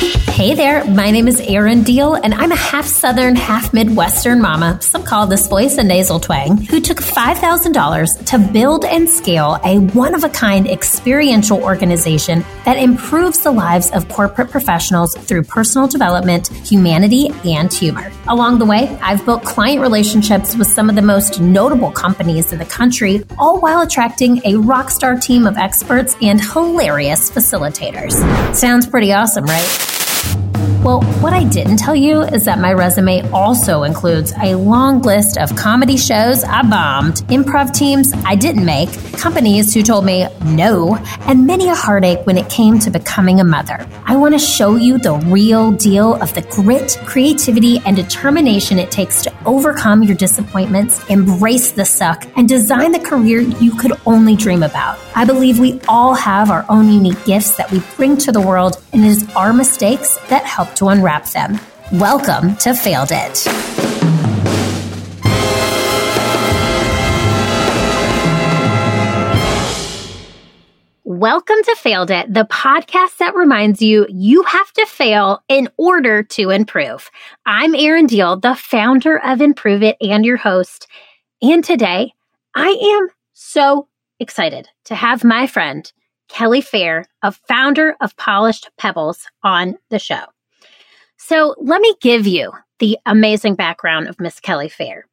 Hey there, my name is Erin Diehl, and I'm a half Southern, half Midwestern mama, some call this voice a nasal twang, who took $5,000 to build and scale a one of a kind experiential organization that improves the lives of corporate professionals through personal development, humanity, and humor. Along the way, I've built client relationships with some of the most notable companies in the country, all while attracting a rock star team of experts and hilarious facilitators. Sounds pretty awesome, right? Well, what I didn't tell you is that my resume also includes a long list of comedy shows I bombed, improv teams I didn't make, companies who told me no, and many a heartache when it came to becoming a mother. I want to show you the real deal of the grit, creativity, and determination it takes to overcome your disappointments, embrace the suck, and design the career you could only dream about. I believe we all have our own unique gifts that we bring to the world, and it is our mistakes that help to unwrap them. Welcome to Failed It. Welcome to Failed It, the podcast that reminds you you have to fail in order to improve. I'm Erin Diehl, the founder of Improv It and your host. And today I am so excited to have my friend, Kelly Fair, a founder of Polished Pebbles, on the show. So let me give you the amazing background of Miss Kelly Fair.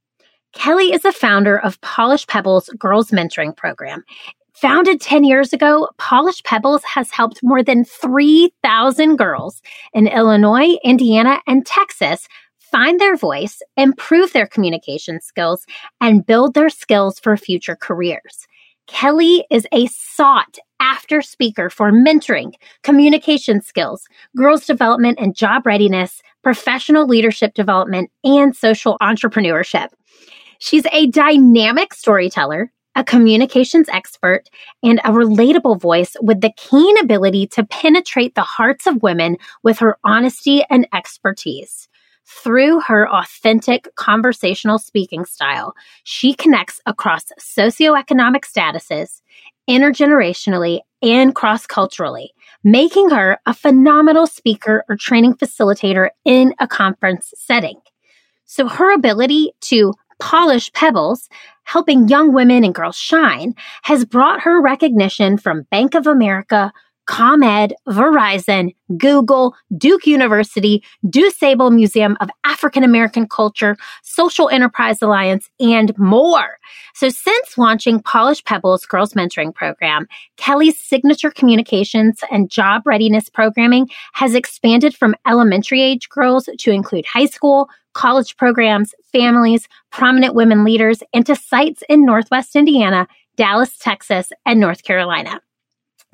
Kelly is the founder of Polished Pebbles Girls Mentoring Program. Founded 10 years ago, Polished Pebbles has helped more than 3,000 girls in Illinois, Indiana, and Texas find their voice, improve their communication skills, and build their skills for future careers. Kelly is a sought after speaker for mentoring, communication skills, girls development and job readiness, professional leadership development, and social entrepreneurship. She's a dynamic storyteller, a communications expert, and a relatable voice with the keen ability to penetrate the hearts of women with her honesty and expertise. Through her authentic conversational speaking style, she connects across socioeconomic statuses, intergenerationally, and cross culturally, making her a phenomenal speaker or training facilitator in a conference setting. So her ability to polish pebbles, helping young women and girls shine, has brought her recognition from Bank of America, ComEd, Verizon, Google, Duke University, DuSable Museum of African American Culture, Social Enterprise Alliance, and more. So since launching Polished Pebbles Girls Mentoring Program, Kelly's signature communications and job readiness programming has expanded from elementary age girls to include high school, college programs, families, prominent women leaders, and to sites in Northwest Indiana, Dallas, Texas, and North Carolina.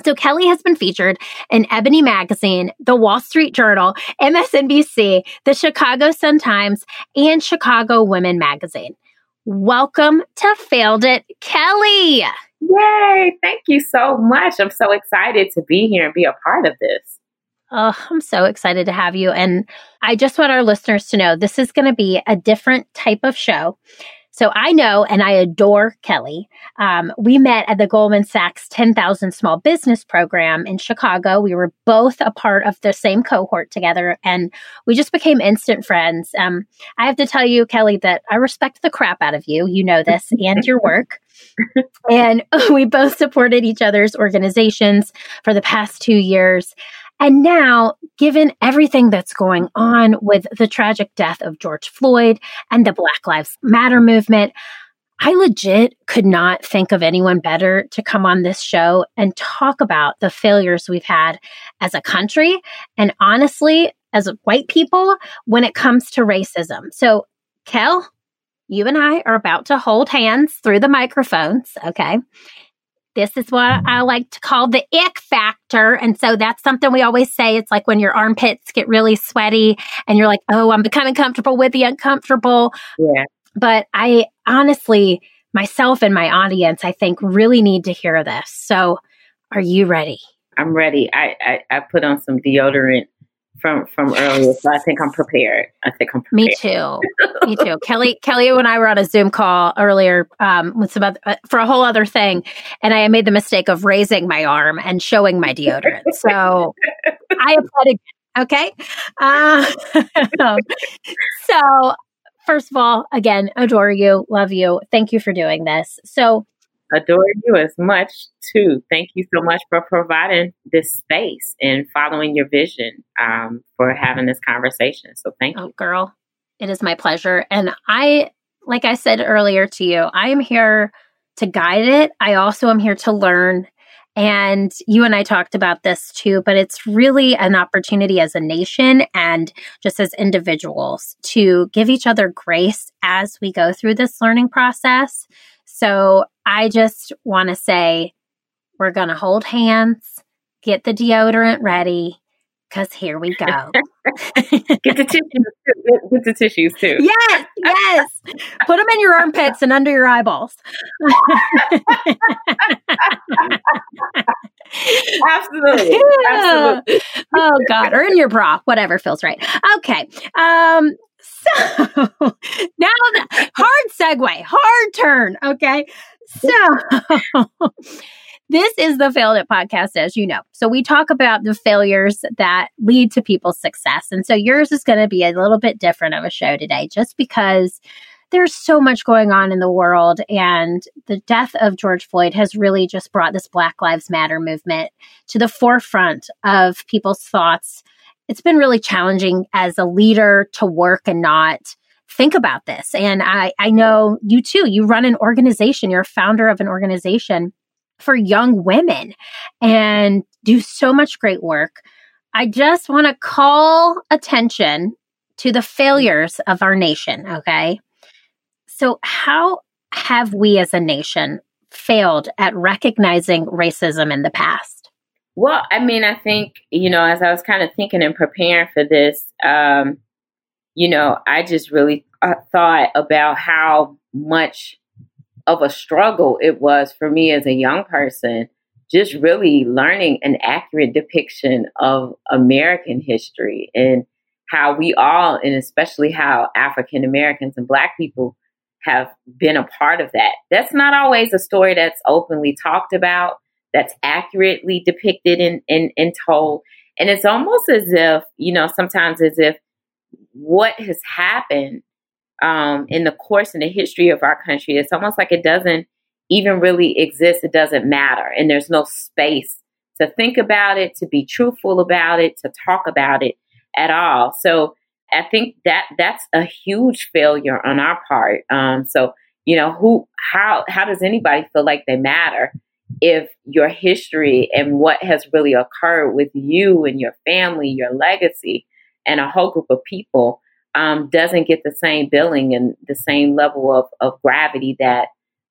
So Kelly has been featured in Ebony Magazine, The Wall Street Journal, MSNBC, the Chicago Sun-Times, and Chicago Women Magazine. Welcome to Failed It, Kelly. Yay! Thank you so much. I'm so excited to be here and be a part of this. Oh, I'm so excited to have you. And I just want our listeners to know this is going to be a different type of show. So I know and I adore Kelly. Um, we met at the Goldman Sachs 10,000 Small Business Program in Chicago. We were both a part of the same cohort together and we just became instant friends. Um, I have to tell you, Kelly, that I respect the crap out of you. You know this and your work. and we both supported each other's organizations for the past two years. And now, given everything that's going on with the tragic death of George Floyd and the Black Lives Matter movement, I legit could not think of anyone better to come on this show and talk about the failures we've had as a country and honestly, as white people when it comes to racism. So, Kel, you and I are about to hold hands through the microphones, okay? This is what I like to call the ick factor. And so that's something we always say. It's like when your armpits get really sweaty and you're like, oh, I'm becoming comfortable with the uncomfortable. Yeah. But I honestly, myself and my audience, I think really need to hear this. So are you ready? I'm ready. I, I, I put on some deodorant from from earlier, so I think I'm prepared. I think I'm prepared. Me too. Me too. Kelly, Kelly, and I were on a Zoom call earlier um, with some other, uh, for a whole other thing, and I made the mistake of raising my arm and showing my deodorant. So I applied. Okay. Uh, so, first of all, again, adore you, love you. Thank you for doing this. So, adore you as much too. Thank you so much for providing this space and following your vision um, for having this conversation. So, thank you. Oh, girl, it is my pleasure. And I, like I said earlier to you, I am here to guide it. I also am here to learn and you and I talked about this too, but it's really an opportunity as a nation and just as individuals to give each other grace as we go through this learning process. So I just want to say we're going to hold hands, get the deodorant ready, because here we go. get the tissues too. Get the tissues too. Yes, yes. Put them in your armpits and under your eyeballs. Absolutely. Absolutely. Oh God, or in your bra, whatever feels right. Okay. Um, so now the hard segue, hard turn. Okay. So this is the Failed It podcast, as you know. So we talk about the failures that lead to people's success. And so yours is going to be a little bit different of a show today, just because there's so much going on in the world. And the death of George Floyd has really just brought this Black Lives Matter movement to the forefront of people's thoughts. It's been really challenging as a leader to work and not think about this. And I, I know you too, you run an organization, you're a founder of an organization for young women and do so much great work. I just want to call attention to the failures of our nation, okay? So, how have we as a nation failed at recognizing racism in the past? Well, I mean, I think, you know, as I was kind of thinking and preparing for this, um, you know, I just really uh, thought about how much of a struggle it was for me as a young person, just really learning an accurate depiction of American history and how we all, and especially how African Americans and Black people have been a part of that. That's not always a story that's openly talked about, that's accurately depicted and, and, and told. And it's almost as if, you know, sometimes as if what has happened um, in the course and the history of our country, it's almost like it doesn't even really exist. It doesn't matter. And there's no space to think about it, to be truthful about it, to talk about it at all. So I think that that's a huge failure on our part. Um, so you know, who, how, how does anybody feel like they matter if your history and what has really occurred with you and your family, your legacy, and a whole group of people um, doesn't get the same billing and the same level of, of gravity that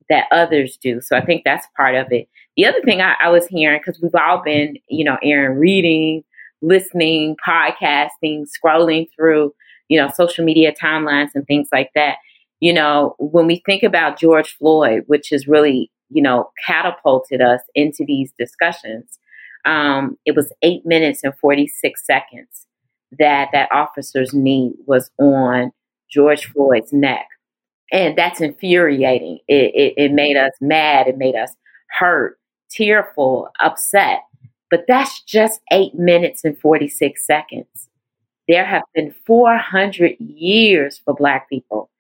that others do. So I think that's part of it. The other thing I, I was hearing because we've all been, you know, Erin reading listening, podcasting, scrolling through, you know, social media timelines and things like that. You know, when we think about George Floyd, which is really, you know, catapulted us into these discussions, um, it was eight minutes and 46 seconds that that officer's knee was on George Floyd's neck. And that's infuriating. It, it, it made us mad. It made us hurt, tearful, upset. But that's just eight minutes and 46 seconds. There have been 400 years for Black people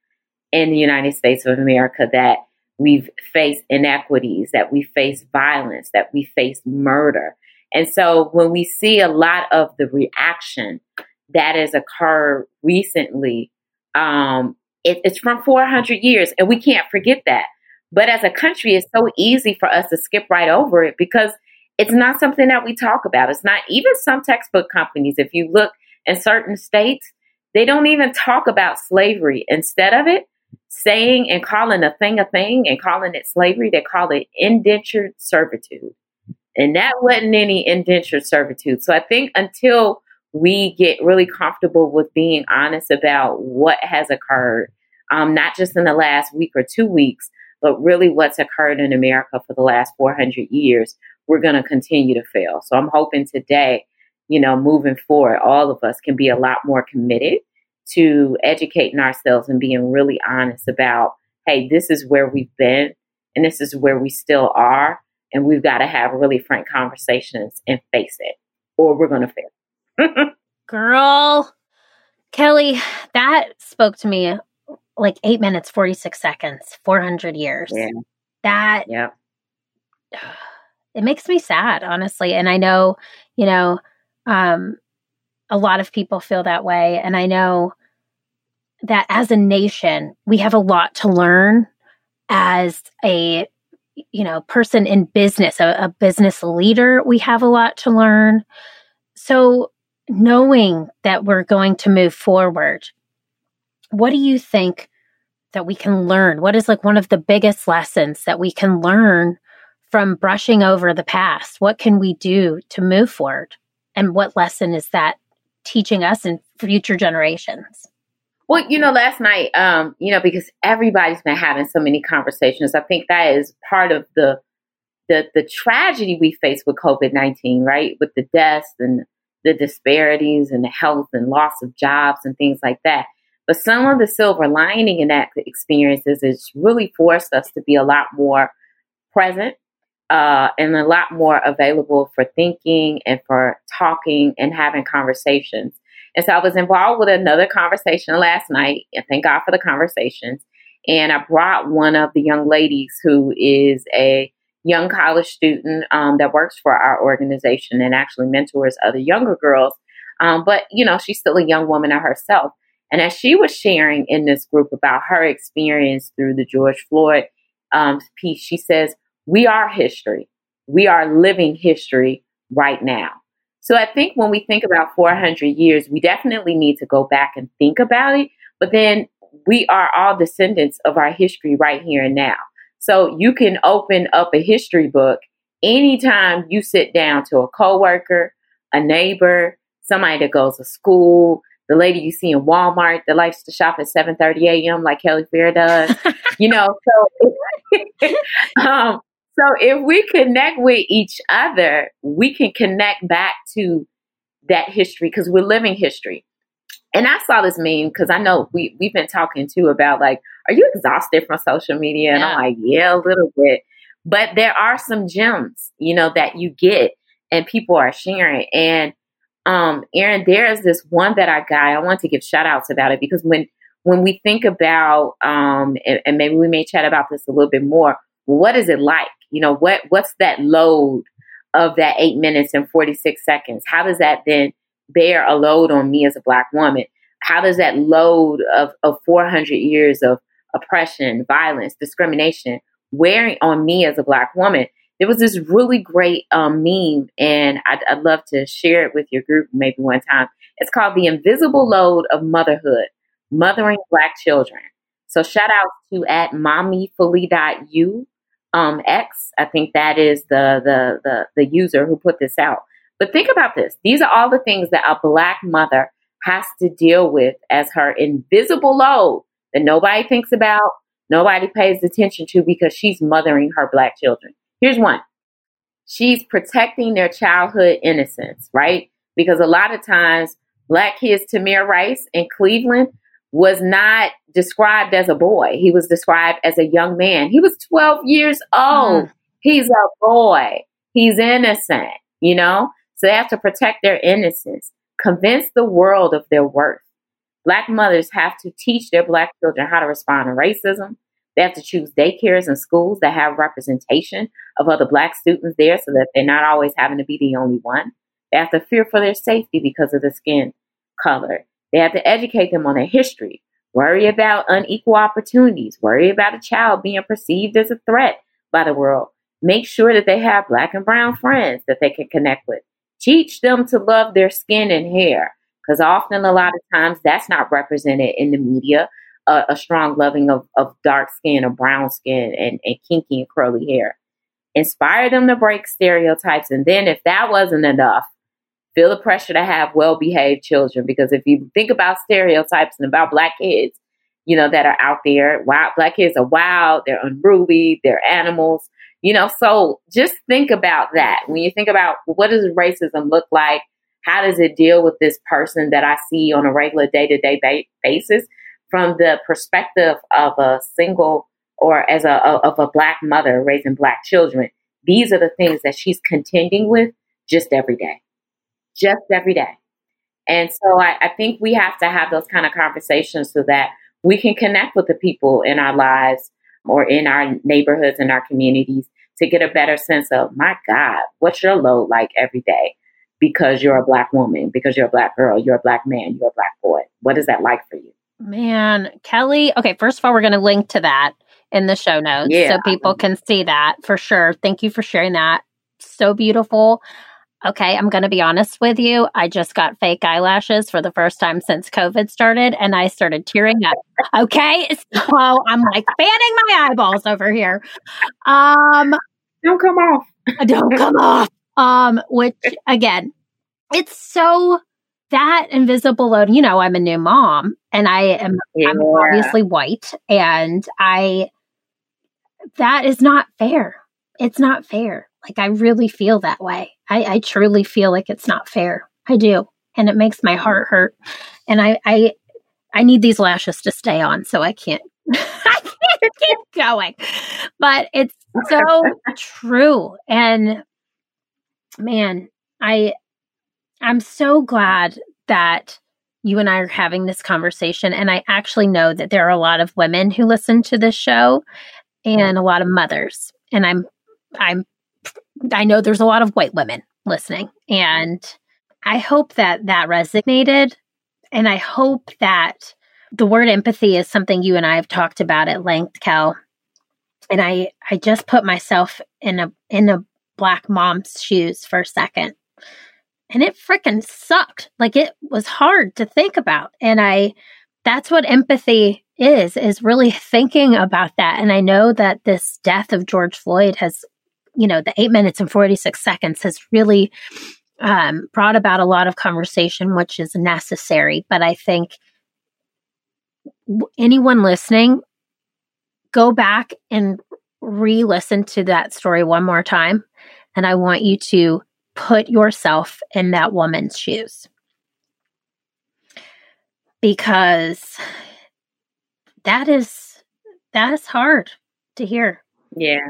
in the United States of America that we've faced inequities, that we face violence, that we face murder. And so when we see a lot of the reaction that has occurred recently, um, it, it's from 400 years, and we can't forget that. But as a country, it's so easy for us to skip right over it because it's not something that we talk about. It's not even some textbook companies. If you look in certain states, they don't even talk about slavery. Instead of it, saying and calling a thing a thing and calling it slavery, they call it indentured servitude. And that wasn't any indentured servitude. So I think until we get really comfortable with being honest about what has occurred, um, not just in the last week or two weeks, but really what's occurred in America for the last 400 years, we're going to continue to fail. So I'm hoping today, you know, moving forward, all of us can be a lot more committed to educating ourselves and being really honest about, hey, this is where we've been and this is where we still are. And we've got to have really frank conversations and face it, or we're going to fail. Girl, Kelly, that spoke to me like eight minutes, 46 seconds, 400 years. Yeah. That, Yeah. it makes me sad, honestly. And I know, you know, um, a lot of people feel that way. And I know that as a nation, we have a lot to learn as a, you know, person in business, a, a business leader. We have a lot to learn. So, knowing that we're going to move forward, what do you think that we can learn? What is like one of the biggest lessons that we can learn from brushing over the past? What can we do to move forward? And what lesson is that teaching us and future generations? Well, you know, last night, um, you know, because everybody's been having so many conversations, I think that is part of the the the tragedy we face with COVID nineteen, right? With the deaths and the disparities and the health and loss of jobs and things like that. But some of the silver lining in that experiences is really forced us to be a lot more present uh, and a lot more available for thinking and for talking and having conversations. And so I was involved with another conversation last night, and thank God for the conversations. And I brought one of the young ladies who is a young college student um, that works for our organization and actually mentors other younger girls. Um, but, you know, she's still a young woman herself. And as she was sharing in this group about her experience through the George Floyd um, piece, she says, We are history. We are living history right now. So I think when we think about 400 years, we definitely need to go back and think about it. But then we are all descendants of our history right here and now. So you can open up a history book anytime you sit down to a coworker, a neighbor, somebody that goes to school, the lady you see in Walmart that likes to shop at 7:30 a.m. like Kelly Fair does. you know, so um, so if we connect with each other, we can connect back to that history because we're living history. And I saw this meme because I know we we've been talking too about like, are you exhausted from social media? And yeah. I'm like, yeah, a little bit. But there are some gems, you know, that you get and people are sharing. And um, Erin, there is this one that I got. I want to give shout outs about it because when when we think about um, and, and maybe we may chat about this a little bit more, what is it like? You know, what what's that load of that eight minutes and 46 seconds? How does that then bear a load on me as a black woman? How does that load of, of 400 years of oppression, violence, discrimination wearing on me as a black woman? There was this really great um, meme, and I'd, I'd love to share it with your group maybe one time. It's called The Invisible Load of Motherhood, Mothering Black Children. So shout out to at mommyfully.u um, X. I think that is the, the the the user who put this out. But think about this. These are all the things that a black mother has to deal with as her invisible load that nobody thinks about, nobody pays attention to because she's mothering her black children. Here's one. She's protecting their childhood innocence, right? Because a lot of times black kids, Tamir Rice in Cleveland, was not described as a boy. He was described as a young man. He was 12 years old. Mm. He's a boy. He's innocent, you know? So they have to protect their innocence, convince the world of their worth. Black mothers have to teach their black children how to respond to racism. They have to choose daycares and schools that have representation of other black students there so that they're not always having to be the only one. They have to fear for their safety because of the skin color. They have to educate them on their history, worry about unequal opportunities, worry about a child being perceived as a threat by the world. Make sure that they have black and brown friends that they can connect with. Teach them to love their skin and hair, because often, a lot of times, that's not represented in the media. Uh, a strong loving of, of dark skin or brown skin and, and kinky and curly hair. Inspire them to break stereotypes. And then, if that wasn't enough, feel the pressure to have well behaved children because if you think about stereotypes and about black kids, you know, that are out there, wild black kids are wild, they're unruly, they're animals, you know, so just think about that. When you think about what does racism look like? How does it deal with this person that I see on a regular day to day basis from the perspective of a single or as a, of a black mother raising black children? These are the things that she's contending with just every day just every day. And so I, I think we have to have those kind of conversations so that we can connect with the people in our lives or in our neighborhoods and our communities to get a better sense of, my God, what's your load like every day? Because you're a black woman, because you're a black girl, you're a black man, you're a black boy. What is that like for you? Man, Kelly. Okay, first of all, we're going to link to that in the show notes yeah. so people can see that for sure. Thank you for sharing that. So beautiful. Okay, I'm going to be honest with you. I just got fake eyelashes for the first time since COVID started and I started tearing up. Okay, so I'm like fanning my eyeballs over here. Um, don't come off. don't come off. Um, which again, it's so that invisible load. You know, I'm a new mom and I am yeah. I'm obviously white and I that is not fair. It's not fair. Like I really feel that way. I, I truly feel like it's not fair. I do. And it makes my heart hurt. And I I I need these lashes to stay on so I can't I can't keep going. But it's so true. And man, I I'm so glad that you and I are having this conversation. And I actually know that there are a lot of women who listen to this show and a lot of mothers. And I'm, I'm, I know there's a lot of white women listening. And I hope that that resonated. And I hope that the word empathy is something you and I have talked about at length, Kel. And I, I just put myself in a, in a black mom's shoes for a second and it freaking sucked. Like it was hard to think about. And I, that's what empathy is, is really thinking about that. And I know that this death of George Floyd has, you know, the eight minutes and 46 seconds has really um, brought about a lot of conversation, which is necessary. But I think anyone listening, go back and re listen to that story one more time. And I want you to put yourself in that woman's shoes. Because that is that is hard to hear. Yeah.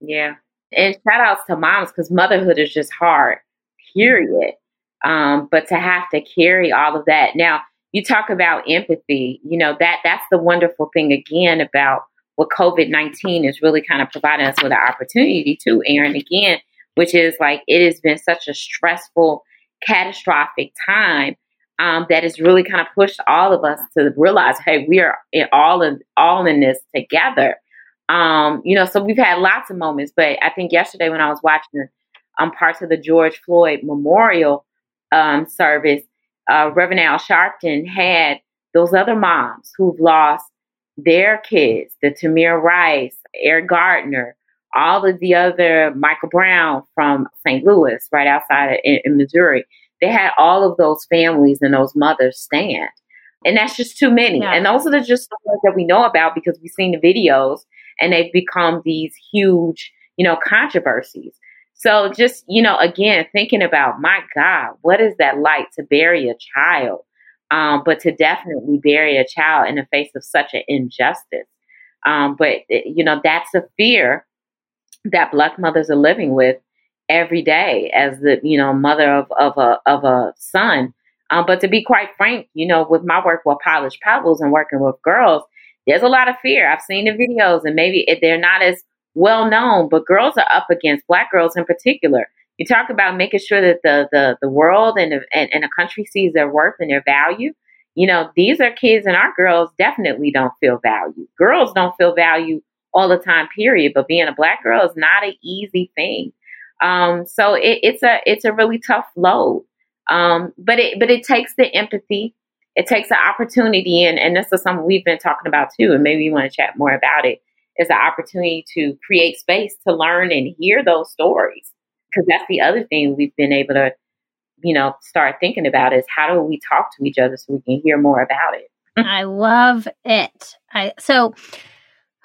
Yeah. And shout outs to moms because motherhood is just hard, period. Um, but to have to carry all of that. Now, you talk about empathy, you know, that that's the wonderful thing again about what COVID 19 is really kind of providing us with an opportunity to, Erin. Again, which is like it has been such a stressful, catastrophic time um, that has really kind of pushed all of us to realize, hey, we are in all in all in this together. Um, you know, so we've had lots of moments, but I think yesterday when I was watching um, parts of the George Floyd Memorial um, service, uh, Reverend Al Sharpton had those other moms who've lost their kids, the Tamir Rice, Eric Gardner, all of the other Michael Brown from St. Louis, right outside of, in, in Missouri, they had all of those families and those mothers stand. And that's just too many. Yeah. And those are the just stories that we know about because we've seen the videos and they've become these huge, you know, controversies. So just, you know, again, thinking about, my God, what is that like to bury a child? Um, but to definitely bury a child in the face of such an injustice. Um, but, you know, that's a fear that black mothers are living with every day as the you know mother of of a of a son. Um, but to be quite frank, you know, with my work with Polished Pebbles and working with girls, there's a lot of fear. I've seen the videos, and maybe they're not as well known, but girls are up against black girls in particular. You talk about making sure that the the the world and and, and the country sees their worth and their value. You know, these are kids, and our girls definitely don't feel value. Girls don't feel value all the time, period. But being a black girl is not an easy thing. Um, so it, it's a it's a really tough load. Um, but it but it takes the empathy, it takes the opportunity, and and this is something we've been talking about too, and maybe you want to chat more about it. Is the opportunity to create space to learn and hear those stories because that's the other thing we've been able to, you know, start thinking about is how do we talk to each other so we can hear more about it. I love it. I so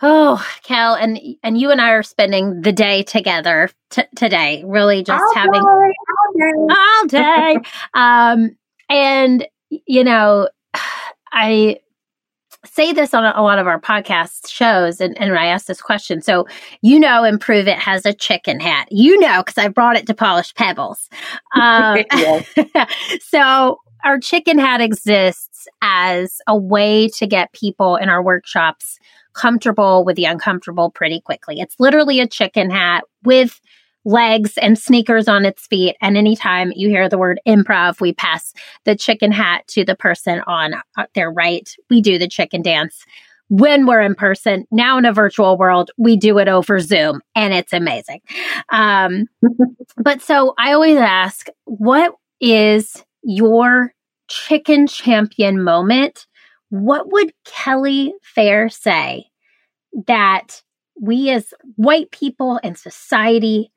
Oh, Kel, and and you and I are spending the day together t- today. Really, just all having day, all day. All day. um, and you know, I say this on a, lot of our podcast shows, and, and I ask this question. So you know, Improv It has a chicken hat. You know, because I brought it to Polished Pebbles. Um, so our chicken hat exists as a way to get people in our workshops comfortable with the uncomfortable pretty quickly. It's literally a chicken hat with legs and sneakers on its feet. And anytime you hear the word improv, we pass the chicken hat to the person on uh, their right. We do the chicken dance when we're in person. Now in a virtual world, we do it over Zoom and it's amazing. Um, but so I always ask, what is your chicken champion moment? What would Kelly Fair say that we as white people and society,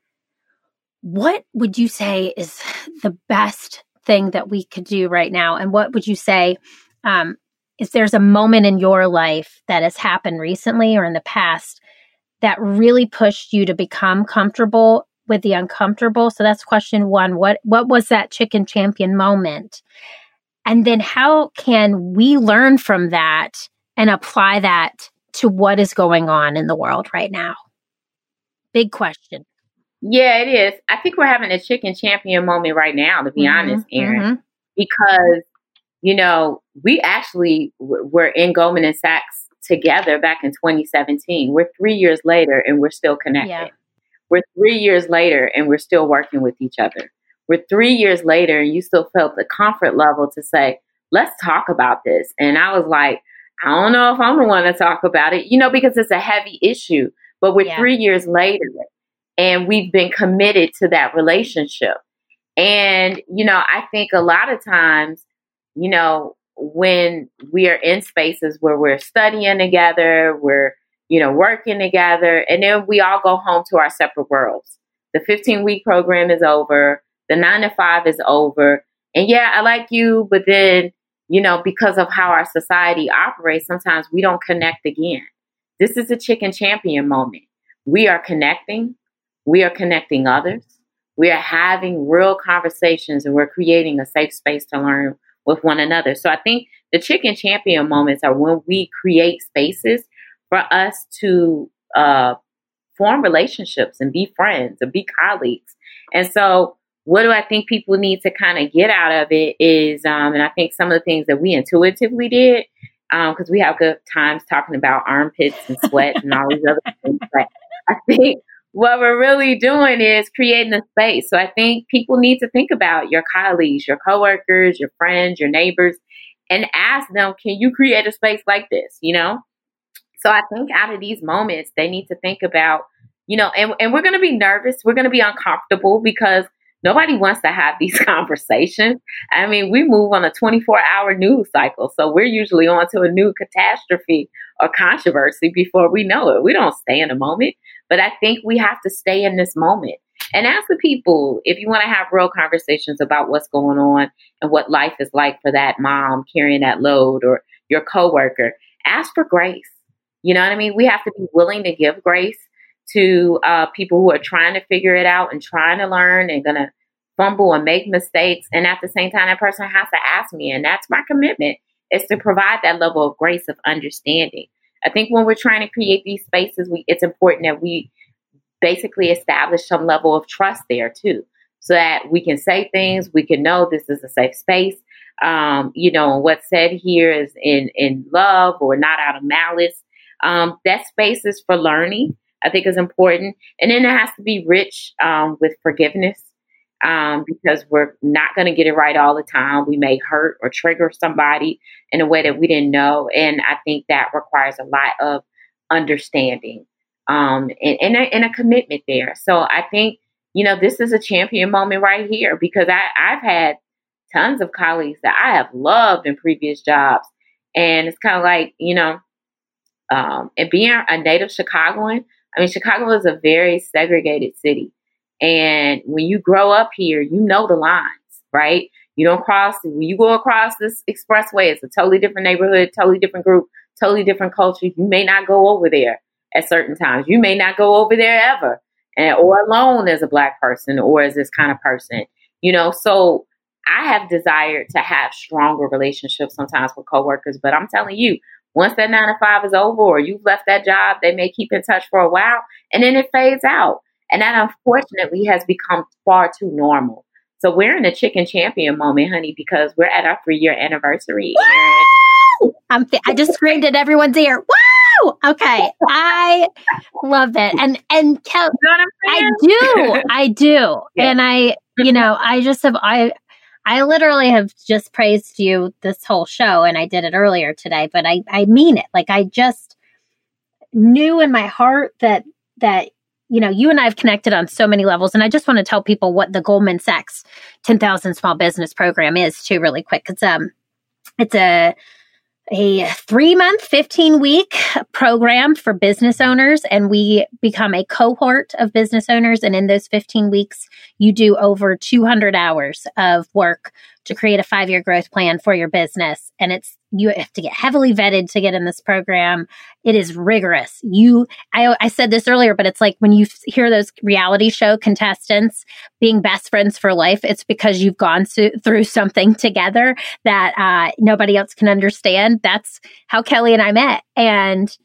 what would you say is the best thing that we could do right now? And what would you say um, is there's a moment in your life that has happened recently or in the past that really pushed you to become comfortable with the uncomfortable? So that's question one. What what was that chicken champion moment? And then how can we learn from that and apply that to what is going on in the world right now? Big question. Yeah, it is. I think we're having a chicken champion moment right now, to be mm-hmm, honest, Erin, mm-hmm. because you know we actually were in Goldman and Sachs together back in 2017. We're three years later, and we're still connected. Yeah. We're three years later, and we're still working with each other. We're three years later, and you still felt the comfort level to say, "Let's talk about this." And I was like, I don't know if I'm the one to talk about it, you know, because it's a heavy issue. But we're yeah. three years later and we've been committed to that relationship. And, you know, I think a lot of times, you know, when we are in spaces where we're studying together, we're, you know, working together, and then we all go home to our separate worlds. The 15 week program is over, the nine to five is over. And yeah, I like you, but then you know, because of how our society operates, sometimes we don't connect again. This is a chicken champion moment. We are connecting, we are connecting others, we are having real conversations, and we're creating a safe space to learn with one another. So I think the chicken champion moments are when we create spaces for us to uh, form relationships and be friends and be colleagues. And so what do I think people need to kind of get out of it is, um, and I think some of the things that we intuitively did, because um, we have good times talking about armpits and sweat and all these other things. But I think what we're really doing is creating a space. So I think people need to think about your colleagues, your coworkers, your friends, your neighbors, and ask them, can you create a space like this? You know? So I think out of these moments, they need to think about, you know, and, and we're to be nervous. We're to be uncomfortable because Nobody wants to have these conversations. I mean, we move on a 24 hour news cycle. So we're usually on to a new catastrophe or controversy before we know it. We don't stay in a moment, but I think we have to stay in this moment and ask the people if you want to have real conversations about what's going on and what life is like for that mom carrying that load or your coworker. Ask for grace. You know what I mean? We have to be willing to give grace to uh, people who are trying to figure it out and trying to learn and going to fumble and make mistakes. And at the same time, that person has to ask me. And that's my commitment is to provide that level of grace of understanding. I think when we're trying to create these spaces, we, it's important that we basically establish some level of trust there too, so that we can say things, we can know this is a safe space. Um, you know, what's said here is in in love or not out of malice. Um, that space is for learning. I think is important. And then it has to be rich um, with forgiveness um, because we're not going to get it right all the time. We may hurt or trigger somebody in a way that we didn't know. And I think that requires a lot of understanding um, and, and, a, and a commitment there. So I think, you know, this is a champion moment right here because I, I've had tons of colleagues that I have loved in previous jobs. And it's kind of like, you know, um, and being a native Chicagoan, I mean, Chicago is a very segregated city. And when you grow up here, you know the lines, right? You don't cross, when you go across this expressway, it's a totally different neighborhood, totally different group, totally different culture. You may not go over there at certain times. You may not go over there ever, and, or alone as a black person or as this kind of person, you know? So I have desired to have stronger relationships sometimes with coworkers, but I'm telling you, once that nine to five is over or you've left that job, they may keep in touch for a while and then it fades out. And that unfortunately has become far too normal. So we're in a chicken champion moment, honey, because we're at our three year anniversary. I'm I just screamed at everyone's ear. Woo! Okay, I love it, and and Kel- You know I do, I do, Yeah. and I, you know, I just have I. I literally have just praised you this whole show and I did it earlier today, but I, I mean it. Like I just knew in my heart that that you know you and I have connected on so many levels, and I just want to tell people what the Goldman Sachs ten thousand small business program is too, really quick. It's um, it's a a three month, 15 week program for business owners. And we become a cohort of business owners. And in those 15 weeks, you do over 200 hours of work to create a five year growth plan for your business. And it's, you have to get heavily vetted to get in this program. It is rigorous. You, I, I said this earlier, but it's like when you hear those reality show contestants being best friends for life, it's because you've gone through, through something together that uh, nobody else can understand. That's how Kelly and I met. And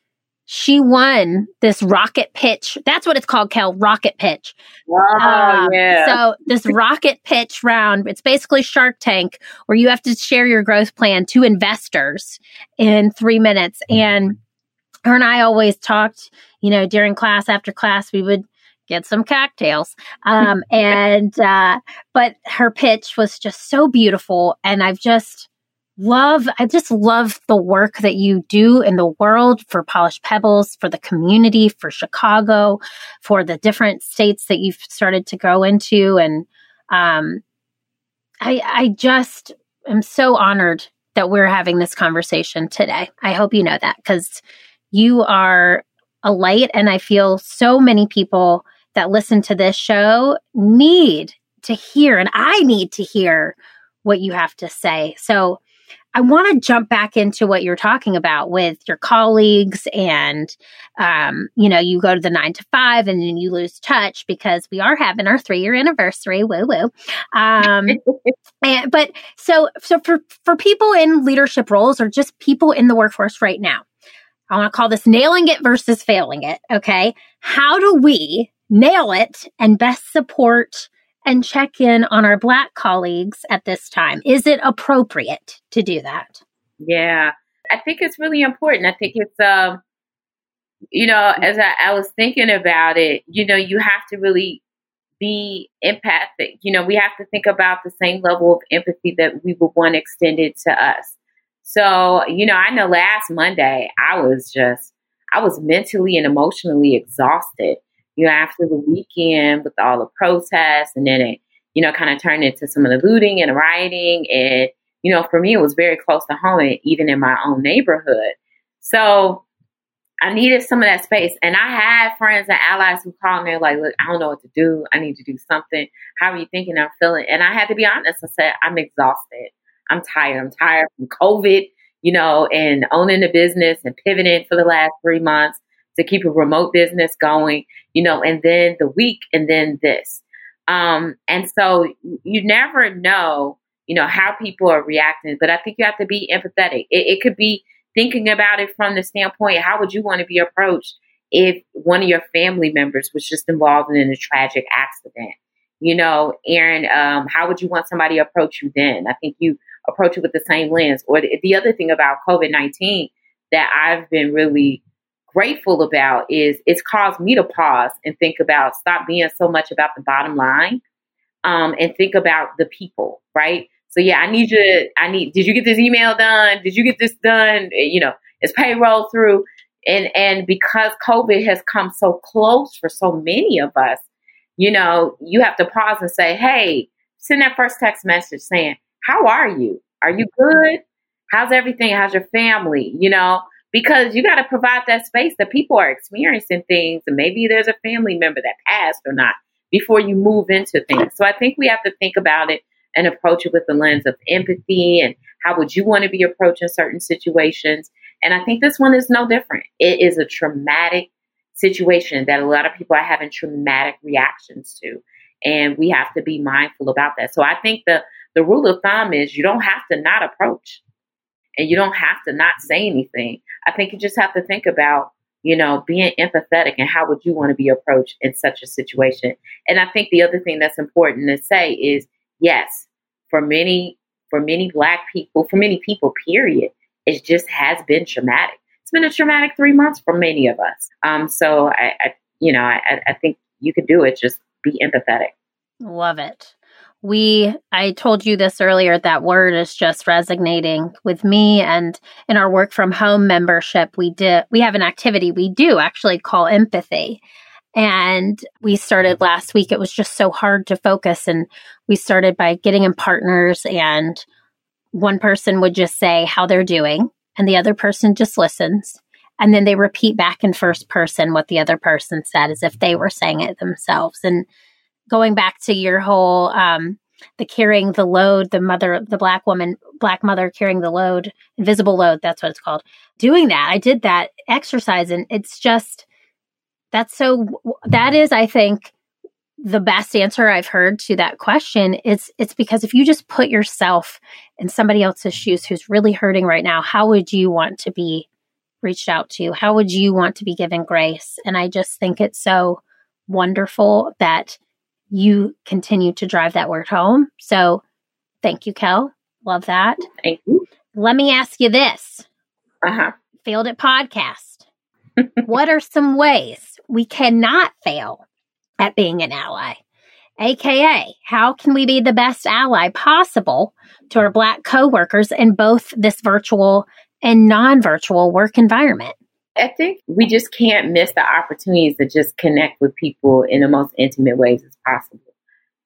she won this rocket pitch. That's what it's called, Kel, rocket pitch. Oh, Um, yeah. So this rocket pitch round, it's basically Shark Tank where you have to share your growth plan to investors in three minutes. And her and I always talked, you know, during class after class, we would get some cocktails. Um, and, uh, but her pitch was just so beautiful. And I've just, love i just love the work that you do in the world for polished pebbles for the community for chicago for the different states that you've started to go into. And um, i i just am so honored that we're having this conversation today. I hope you know that because you are a light and i feel so many people that listen to this show need to hear and i need to hear what you have to say. So I want to jump back into what you're talking about with your colleagues and, um, you know, you go to the nine to five and then you lose touch because we are having our three year anniversary. Woo woo. Um, and, but so, so for, for people in leadership roles or just people in the workforce right now, I want to call this nailing it versus failing it. Okay. How do we nail it and best support and check in on our Black colleagues at this time? Is it appropriate to do that? Yeah, I think it's really important. I think it's, um, you know, as I, I was thinking about it, you know, you have to really be empathic. You know, we have to think about the same level of empathy that we would want extended to us. So, you know, I know last Monday I was just, I was mentally and emotionally exhausted you know, after the weekend with all the protests and then it, you know, kind of turned into some of the looting and rioting. And, you know, for me, it was very close to home, even in my own neighborhood. So I needed some of that space. And I had friends and allies who called me like, look, I don't know what to do. I need to do something. How are you thinking I'm feeling? And I had to be honest. I said, I'm exhausted. I'm tired. I'm tired from COVID, you know, and owning the business and pivoting for the last three months to keep a remote business going, you know, and then the week and then this. Um, and so you never know, you know, how people are reacting, but I think you have to be empathetic. It, it could be thinking about it from the standpoint, how would you want to be approached if one of your family members was just involved in a tragic accident? You know, Erin, um, how would you want somebody to approach you then? I think you approach it with the same lens. Or the, the other thing about COVID 19 that I've been really grateful about is it's caused me to pause and think about stop being so much about the bottom line um, and think about the people, right? So yeah, I need you. I need. Did you get this email done? Did you get this done? You know, is payroll through? And and because COVID has come so close for so many of us, you know, you have to pause and say, hey, send that first text message saying, how are you? Are you good? How's everything? How's your family? You know, because you got to provide that space that people are experiencing things and maybe there's a family member that passed or not before you move into things. So I think we have to think about it and approach it with the lens of empathy and how would you want to be approaching certain situations. And I think this one is no different. It is a traumatic situation that a lot of people are having traumatic reactions to. And we have to be mindful about that. So I think the, the rule of thumb is you don't have to not approach and you don't have to not say anything. I think you just have to think about, you know, being empathetic and how would you want to be approached in such a situation. And I think the other thing that's important to say is yes, for many, for many black people, for many people, period, it just has been traumatic. It's been a traumatic three months for many of us. Um, so I, I you know, I, I think you could do it. Just be empathetic. Love it. We, I told you this earlier, that word is just resonating with me. And in our work from home membership, we did, we have an activity we do actually call empathy. And we started mm-hmm. last week. It was just so hard to focus. And we started by getting in partners, and one person would just say how they're doing, and the other person just listens. And then they repeat back in first person what the other person said as if they were saying it themselves. And going back to your whole um, the carrying the load, the mother, the black woman, black mother carrying the load, invisible load, that's what it's called. Doing that, I did that exercise, and it's just that's so that is, I think, the best answer I've heard to that question. It's it's because if you just put yourself in somebody else's shoes who's really hurting right now, how would you want to be reached out to? How would you want to be given grace? And I just think it's so wonderful that you continue to drive that word home. So thank you, Kel. Love that. Thank you. Let me ask you this. Uh-huh. Failed It podcast. what are some ways we cannot fail at being an ally? AKA, how can we be the best ally possible to our Black coworkers in both this virtual and non virtual work environment? I think we just can't miss the opportunities to just connect with people in the most intimate ways as possible.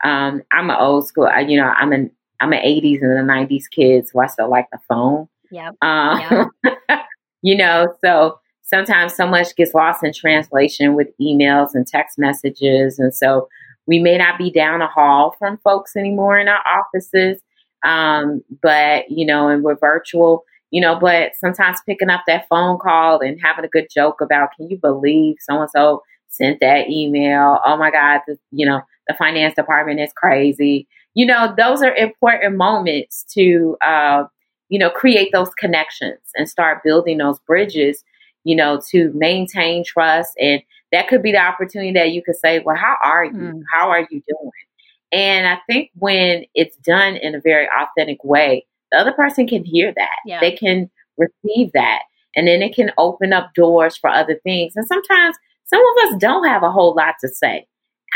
Um, I'm an old school, I, you know, I'm an I'm an 80s and the 90s kid, so I still like the phone. Yeah. Um, yep. you know, so sometimes so much gets lost in translation with emails and text messages, and so we may not be down a hall from folks anymore in our offices. Um, but you know, and we're virtual you know, but sometimes picking up that phone call and having a good joke about, can you believe so and so sent that email? Oh my God, the, you know, the finance department is crazy. You know, those are important moments to, uh, you know, create those connections and start building those bridges, you know, to maintain trust. And that could be the opportunity that you could say, well, how are you? Mm. How are you doing? And I think when it's done in a very authentic way, the other person can hear that. Yeah. They can receive that. And then it can open up doors for other things. And sometimes some of us don't have a whole lot to say.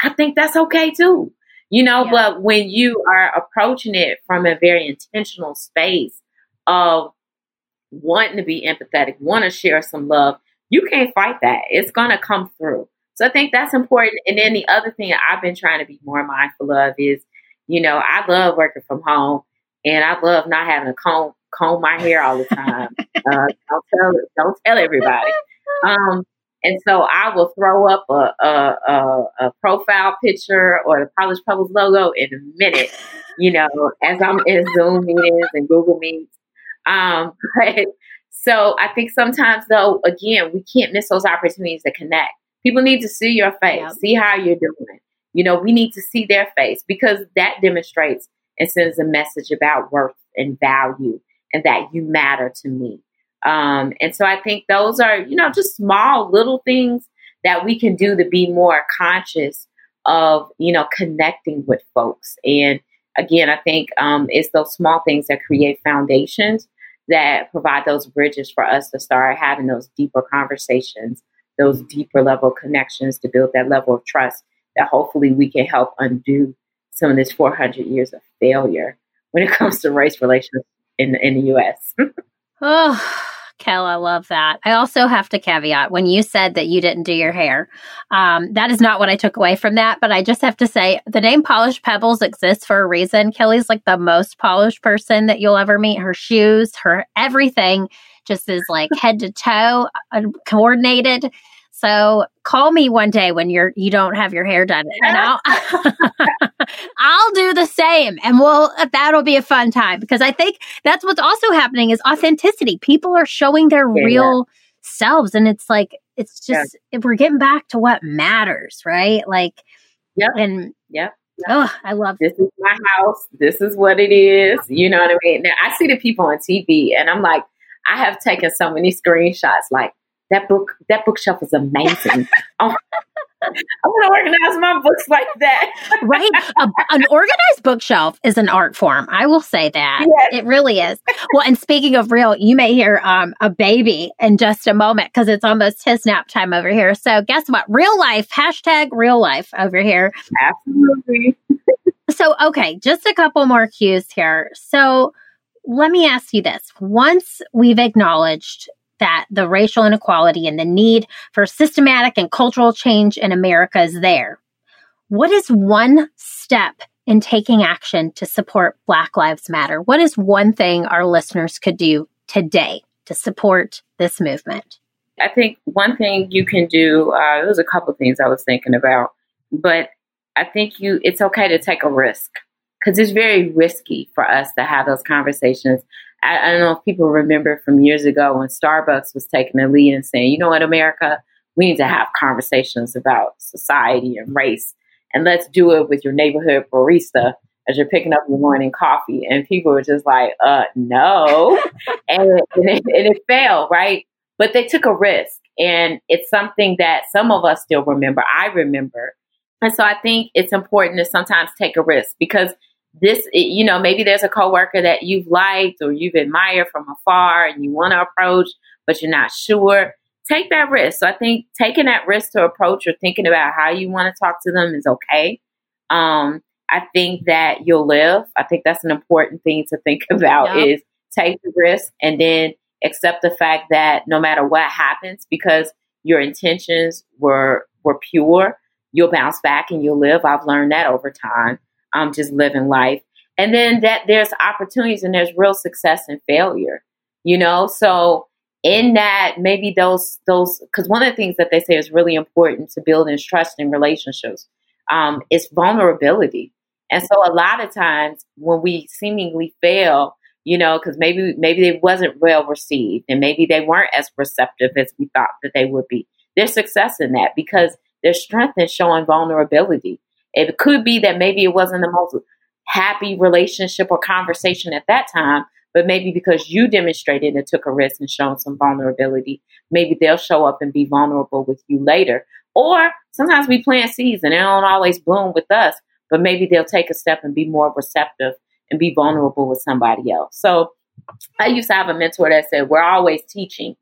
I think that's okay too. You know, yeah. but when you are approaching it from a very intentional space of wanting to be empathetic, want to share some love, you can't fight that. It's going to come through. So I think that's important. And then the other thing I've been trying to be more mindful of is, you know, I love working from home and I love not having to comb comb my hair all the time. uh, don't tell don't tell everybody. Um, and so I will throw up a, a, a, a profile picture or the Polished Pebbles logo in a minute, you know, as I'm in Zoom meetings and Google Meets. Um, but so I think sometimes though, again, we can't miss those opportunities to connect. People need to see your face, see how you're doing. You know, we need to see their face because that demonstrates and sends a message about worth and value and that you matter to me. Um, and so I think those are, you know, just small little things that we can do to be more conscious of, you know, connecting with folks. And again, I think um, it's those small things that create foundations that provide those bridges for us to start having those deeper conversations, those deeper level connections to build that level of trust that hopefully we can help undo some of this 400 years of failure when it comes to race relations in, in the U.S. oh, Kel, I love that. I also have to caveat when you said that you didn't do your hair. Um, that is not what I took away from that, but I just have to say the name Polished Pebbles exists for a reason. Kelly's like the most polished person that you'll ever meet. Her shoes, her everything just is like head to toe uh, coordinated. So call me one day when you're you don't have your hair done, and I'll I'll do the same, and we'll that'll be a fun time because I think that's what's also happening is authenticity. People are showing their yeah, real yeah. selves, and it's like it's just yeah. we're getting back to what matters, right? Like, yeah, and yeah. Oh, I love this is my house. This is what it is. You know what I mean? Now I see the people on TV and I'm like, I have taken so many screenshots like that book that bookshelf is amazing. oh, I'm gonna organize my books like that. right? A, an organized bookshelf is an art form. I will say that yes. it really is. Well, and speaking of real, you may hear um, a baby in just a moment because it's almost his nap time over here. So guess what? Real life hashtag real life over here. Absolutely. so okay, just a couple more cues here. So let me ask you this: Once we've acknowledged that the racial inequality and the need for systematic and cultural change in America is there. What is one step in taking action to support Black Lives Matter? What is one thing our listeners could do today to support this movement? I think one thing you can do, uh, there was a couple things I was thinking about, but I think you it's okay to take a risk because it's very risky for us to have those conversations I, I, don't know if people remember from years ago when Starbucks was taking the lead and saying, you know what, America, we need to have conversations about society and race. And let's do it with your neighborhood barista as you're picking up your morning coffee. And people were just like, uh, no. and, and, it, and it failed, right? But they took a risk. And it's something that some of us still remember. I remember. And so I think it's important to sometimes take a risk because this, you know, maybe there's a coworker that you've liked or you've admired from afar and you want to approach, but you're not sure. Take that risk. So I think taking that risk to approach or thinking about how you want to talk to them is okay. Um, I think that you'll live. I think that's an important thing to think about is take the risk and then accept the fact that no matter what happens, because your intentions were were pure, you'll bounce back and you'll live. I've learned that over time um, just living life. And then that there's opportunities and there's real success and failure, you know? So in that, maybe those, those, cause one of the things that they say is really important to building trust in relationships, um, is vulnerability. And so a lot of times when we seemingly fail, you know, because maybe maybe they wasn't well received and maybe they weren't as receptive as we thought that they would be. There's success in that because there's strength in showing vulnerability. It could be that maybe it wasn't the most happy relationship or conversation at that time, but maybe because you demonstrated and took a risk and shown some vulnerability, maybe they'll show up and be vulnerable with you later. Or sometimes we plant seeds and they don't always bloom with us, but maybe they'll take a step and be more receptive and be vulnerable with somebody else. So I used to have a mentor that said, We're always teaching.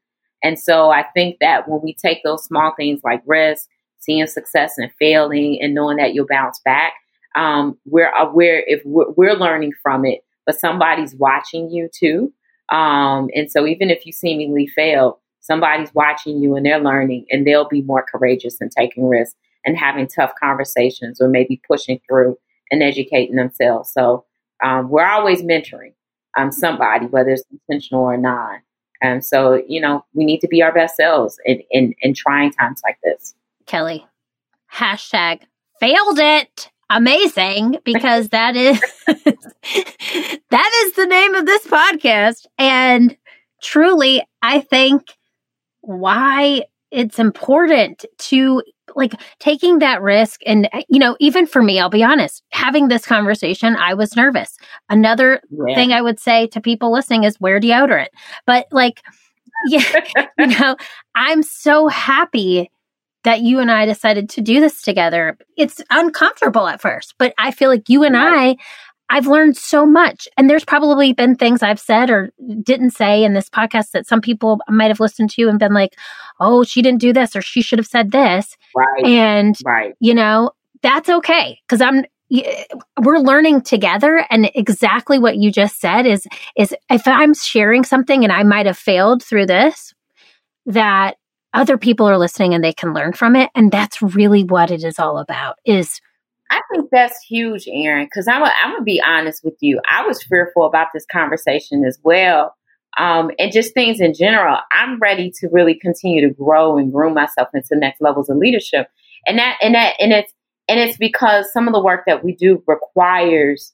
And so I think that when we take those small things like risk seeing success and failing and knowing that you'll bounce back. Um, we're aware if we're, we're, learning from it, but somebody's watching you too. Um, and so even if you seemingly fail, somebody's watching you and they're learning and they'll be more courageous and taking risks and having tough conversations or maybe pushing through and educating themselves. So um, we're always mentoring um, somebody, whether it's intentional or not. And so, you know, we need to be our best selves in, in, in trying times like this. Kelly. Hashtag failed it. Amazing because that is that is the name of this podcast. And truly, I think why it's important to like taking that risk and you know even for me i'll be honest having this conversation i was nervous another yeah. thing i would say to people listening is wear deodorant but like yeah you know i'm so happy that you and I decided to do this together. It's uncomfortable at first, but I feel like you and I, I've learned so much. And there's probably been things I've said or didn't say in this podcast that some people might have listened to and been like, oh, she didn't do this or she should have said this. Right. And, right. you know, that's okay. Cause I'm, we're learning together and exactly what you just said is is if i'm sharing something and i might have failed through this that other people are listening and they can learn from it and that's really what it is all about is I think that's huge, Erin, because I'm, I'm going to be honest with you. I was fearful about this conversation as well. Um, and just things in general. I'm ready to really continue to grow and groom myself into next levels of leadership. And that, and that, and it's, and it's because some of the work that we do requires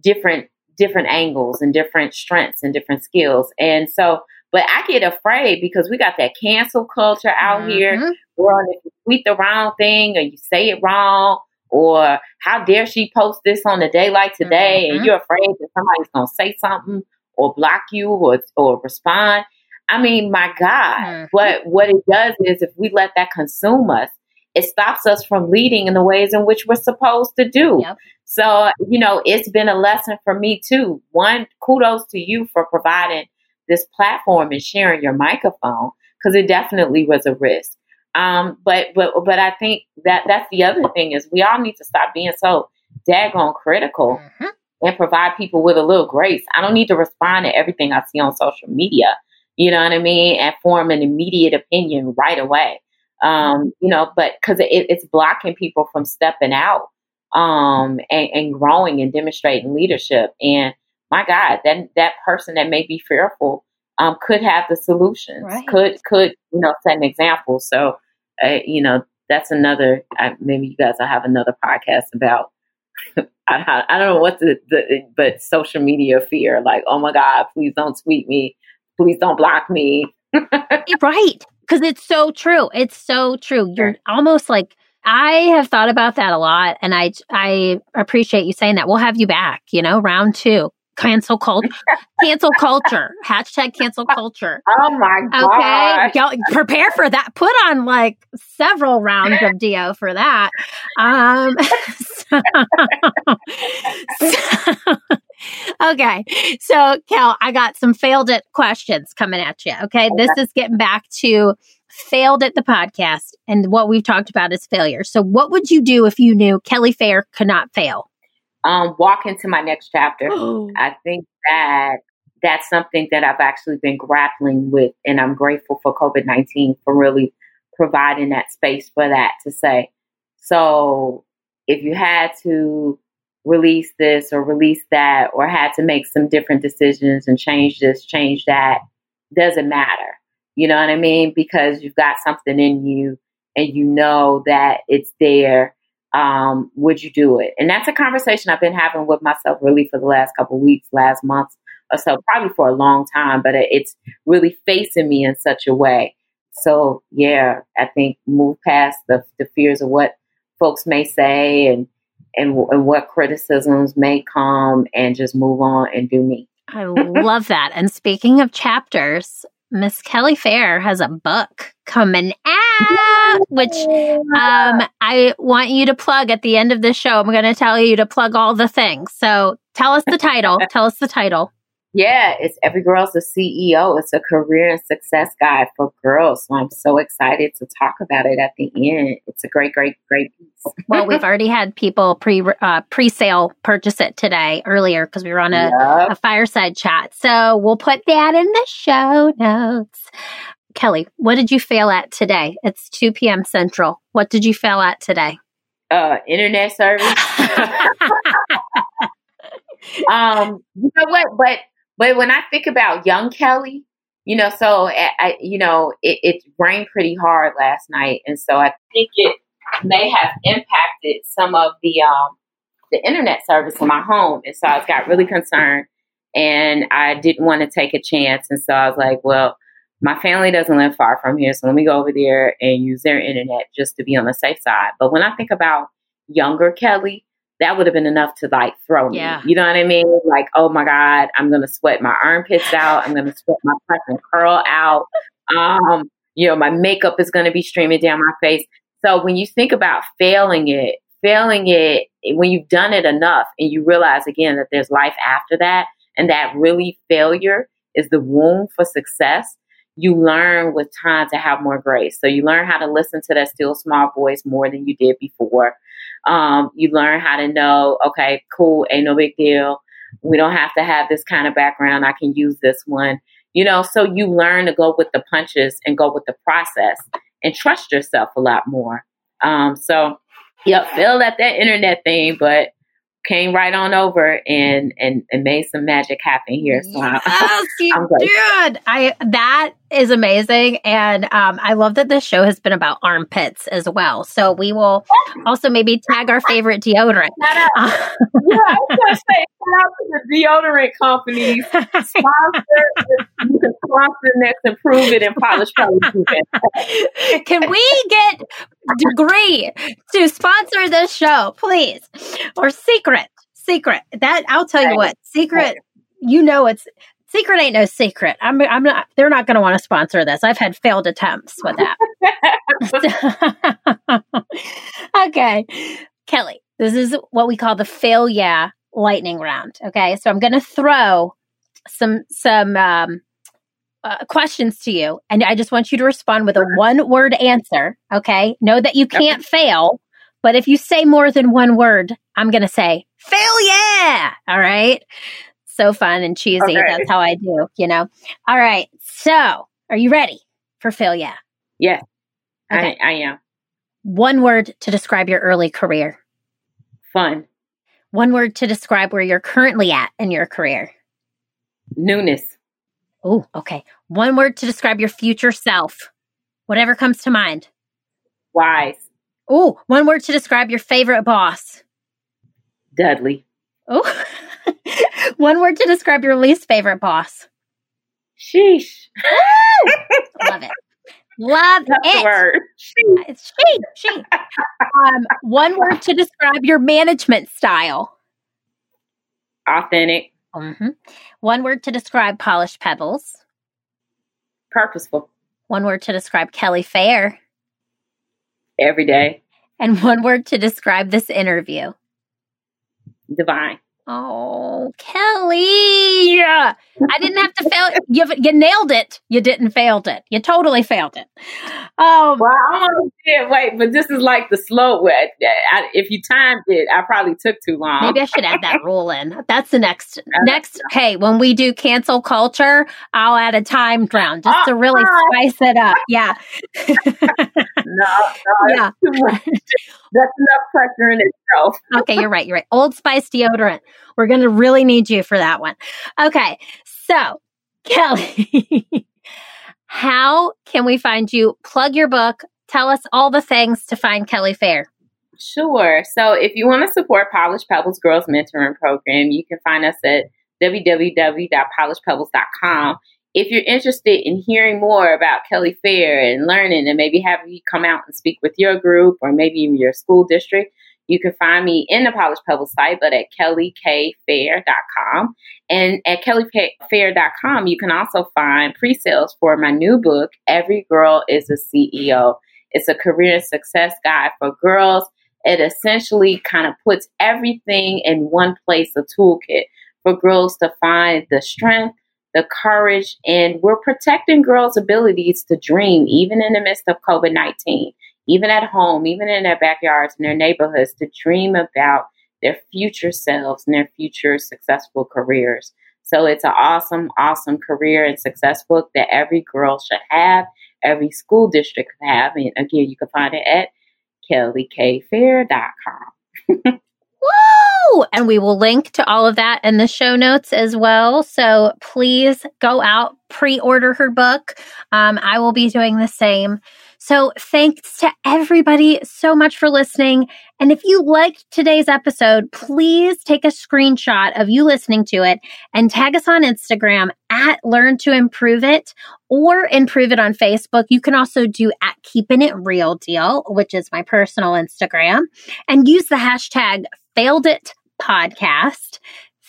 different, different angles and different strengths and different skills. And so but I get afraid because we got that cancel culture out mm-hmm. here. Where if you tweet the wrong thing or you say it wrong, or how dare she post this on a day like today, mm-hmm. and you're afraid that somebody's gonna say something or block you or or respond. I mean, my God, mm-hmm. what what it does is if we let that consume us, it stops us from leading in the ways in which we're supposed to do. Yep. So, you know, it's been a lesson for me too. One, kudos to you for providing this platform and sharing your microphone because it definitely was a risk. Um, but but but I think that that's the other thing is we all need to stop being so daggone critical mm-hmm. and provide people with a little grace. I don't need to respond to everything I see on social media. You know what I mean? And form an immediate opinion right away. Um, you know, but because it, it's blocking people from stepping out um, and, and growing and demonstrating leadership. And my God, that that person that may be fearful um, could have the solutions, right. could could you know set an example. So, uh, you know, that's another. Uh, maybe you guys will have another podcast about. I, I don't know what the, the but social media fear. Like, oh my God, please don't tweet me. Please don't block me. right, because it's so true. It's so true. You're almost like I have thought about that a lot, and I I appreciate you saying that. We'll have you back. You know, round two cancel culture cancel culture. Hashtag cancel culture. Oh my god okay prepare for that. Put on like several rounds of do for that. Um so, so, okay. So kel i got some failed it questions coming at you okay? okay. this is getting back to Failed It the podcast and what we've talked about is failure. So what would you do if you knew kelly fair could not fail um, walk into my next chapter. I think that that's something that I've actually been grappling with, and I'm grateful for COVID 19 for really providing that space for that to say. So, if you had to release this or release that, or had to make some different decisions and change this, change that, doesn't matter. You know what I mean? Because you've got something in you and you know that it's there um, would you do it? And that's a conversation I've been having with myself really for the last couple weeks, last month or so, probably for a long time, but it's really facing me in such a way. So yeah, I think move past the, the fears of what folks may say and, and, and what criticisms may come and just move on and do me. I love that. And speaking of chapters, Miss Kelly Fair has a book coming out, which um, I want you to plug at the end of this show. I'm going to tell you to plug all the things. So tell us the title. tell us the title. Yeah, it's Every Girl's a CEO. It's a career and success guide for girls. So I'm so excited to talk about it at the end. It's a great, great, great piece. well, we've already had people pre uh, pre sale purchase it today earlier because we were on a, yep. a fireside chat. So we'll put that in the show notes. Kelly, what did you fail at today? It's 2 p.m. Central. What did you fail at today? Uh, internet service. um, you know what? But but when I think about young Kelly, you know, so I, you know, it, it rained pretty hard last night, and so I think it may have impacted some of the um, the internet service in my home, and so I got really concerned, and I didn't want to take a chance, and so I was like, well, my family doesn't live far from here, so let me go over there and use their internet just to be on the safe side. But when I think about younger Kelly, that would have been enough to like throw me. Yeah. You know what I mean? Like, oh my God, I'm gonna sweat my armpits out. I'm gonna sweat my and curl out. Um, you know, my makeup is gonna be streaming down my face. So when you think about failing it, failing it when you've done it enough and you realize again that there's life after that and that really failure is the womb for success, you learn with time to have more grace. So you learn how to listen to that still small voice more than you did before. Um, you learn how to know, okay, cool, ain't no big deal. We don't have to have this kind of background. I can use this one. You know, so you learn to go with the punches and go with the process and trust yourself a lot more. Um, so, yep, feel at that internet thing, but came right on over and and, and made some magic happen here. So yes, I'm, you I'm did. I that is amazing, and um, I love that this show has been about armpits as well. So we will also maybe tag our favorite deodorant. yeah, I was gonna say shout out to the deodorant companies sponsor. you can sponsor the next, Improv It, and polish Can we get degree to sponsor this show, please, or secret? Secret that I'll tell you what secret. You know it's secret ain't no secret. I'm I'm not they're not going to want to sponsor this. I've had failed attempts with that. okay. Kelly, this is what we call the fail yeah lightning round. Okay. So I'm going to throw some, some, um, uh, questions to you, and I just want you to respond with a one word answer. Okay. Know that you can't okay. fail, but if you say more than one word, I'm going to say, fail yeah. All right. So fun and cheesy. Okay. That's how I do, you know? All right. So are you ready for fail yeah? Yeah. Okay. I, I am. One word to describe your early career. Fun. One word to describe where you're currently at in your career. Newness. Oh, okay. One word to describe your future self. Whatever comes to mind. Wise. Oh, one word to describe your favorite boss. Dudley. Oh, one word to describe your least favorite boss. Sheesh. Love it. Love That's it. word. It's she. She. um, one word to describe your management style. Authentic. Mm-hmm. One word to describe polished pebbles. Purposeful. One word to describe Kelly Fair. Every day. And one word to describe this interview. Divine. Oh, Kelly. I didn't have to fail. You, you nailed it. You didn't failed it. You totally failed it. Um, well, I don't wait, but this is like the slow way. If you timed it, I probably took too long. Maybe I should add that rule in. That's the next, next. Hey, when we do cancel culture, I'll add a time round just to really spice it up. Yeah. no, no, yeah. That's enough pressure in itself. okay, you're right. You're right. Old Spice deodorant. We're going to really need you for that one. Okay. So, Kelly, how can we find you? Plug your book. Tell us all the things to find Kelly Fair. Sure. So, if you want to support Polished Pebbles Girls Mentoring Program, you can find us at www.polishedpebbles.com if you're interested in hearing more about Kelly Fair and learning and maybe having you come out and speak with your group or maybe even your school district, you can find me in the Polished Pebbles site, but at kellykfair.com. And at kellyfair.com, you can also find pre-sales for my new book, Every Girl is a CEO. It's a career success guide for girls. It essentially kind of puts everything in one place, a toolkit for girls to find the strength, the courage, and we're protecting girls' abilities to dream, even in the midst of COVID 19, even at home, even in their backyards, in their neighborhoods, to dream about their future selves and their future successful careers. So it's an awesome, awesome career and success book that every girl should have, every school district could have. And again, you can find it at kellykfair.com. And we will link to all of that in the show notes as well. So please go out, pre order her book. Um, I will be doing the same. So thanks to everybody so much for listening. And if you liked today's episode, please take a screenshot of you listening to it and tag us on Instagram at Learn to Improv It or Improv It on Facebook. You can also do at Keeping It Real Deal, which is my personal Instagram, and use the hashtag Failed It Podcast.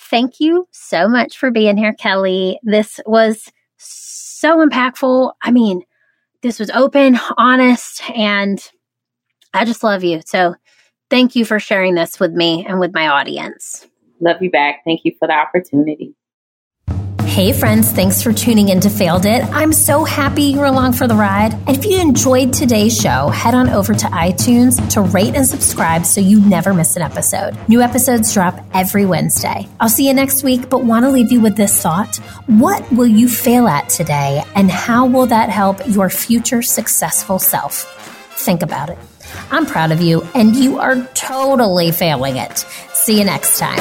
Thank you so much for being here, Kelly. This was so impactful. I mean, this was open, honest, and I just love you. So thank you for sharing this with me and with my audience. Love you back. Thank you for the opportunity. Hey friends, thanks for tuning in to Failed It. I'm so happy you're along for the ride. And if you enjoyed today's show, head on over to iTunes to rate and subscribe so you never miss an episode. New episodes drop every Wednesday. I'll see you next week, but want to leave you with this thought. What will you fail at today, and how will that help your future successful self? Think about it. I'm proud of you, and you are totally failing it. See you next time.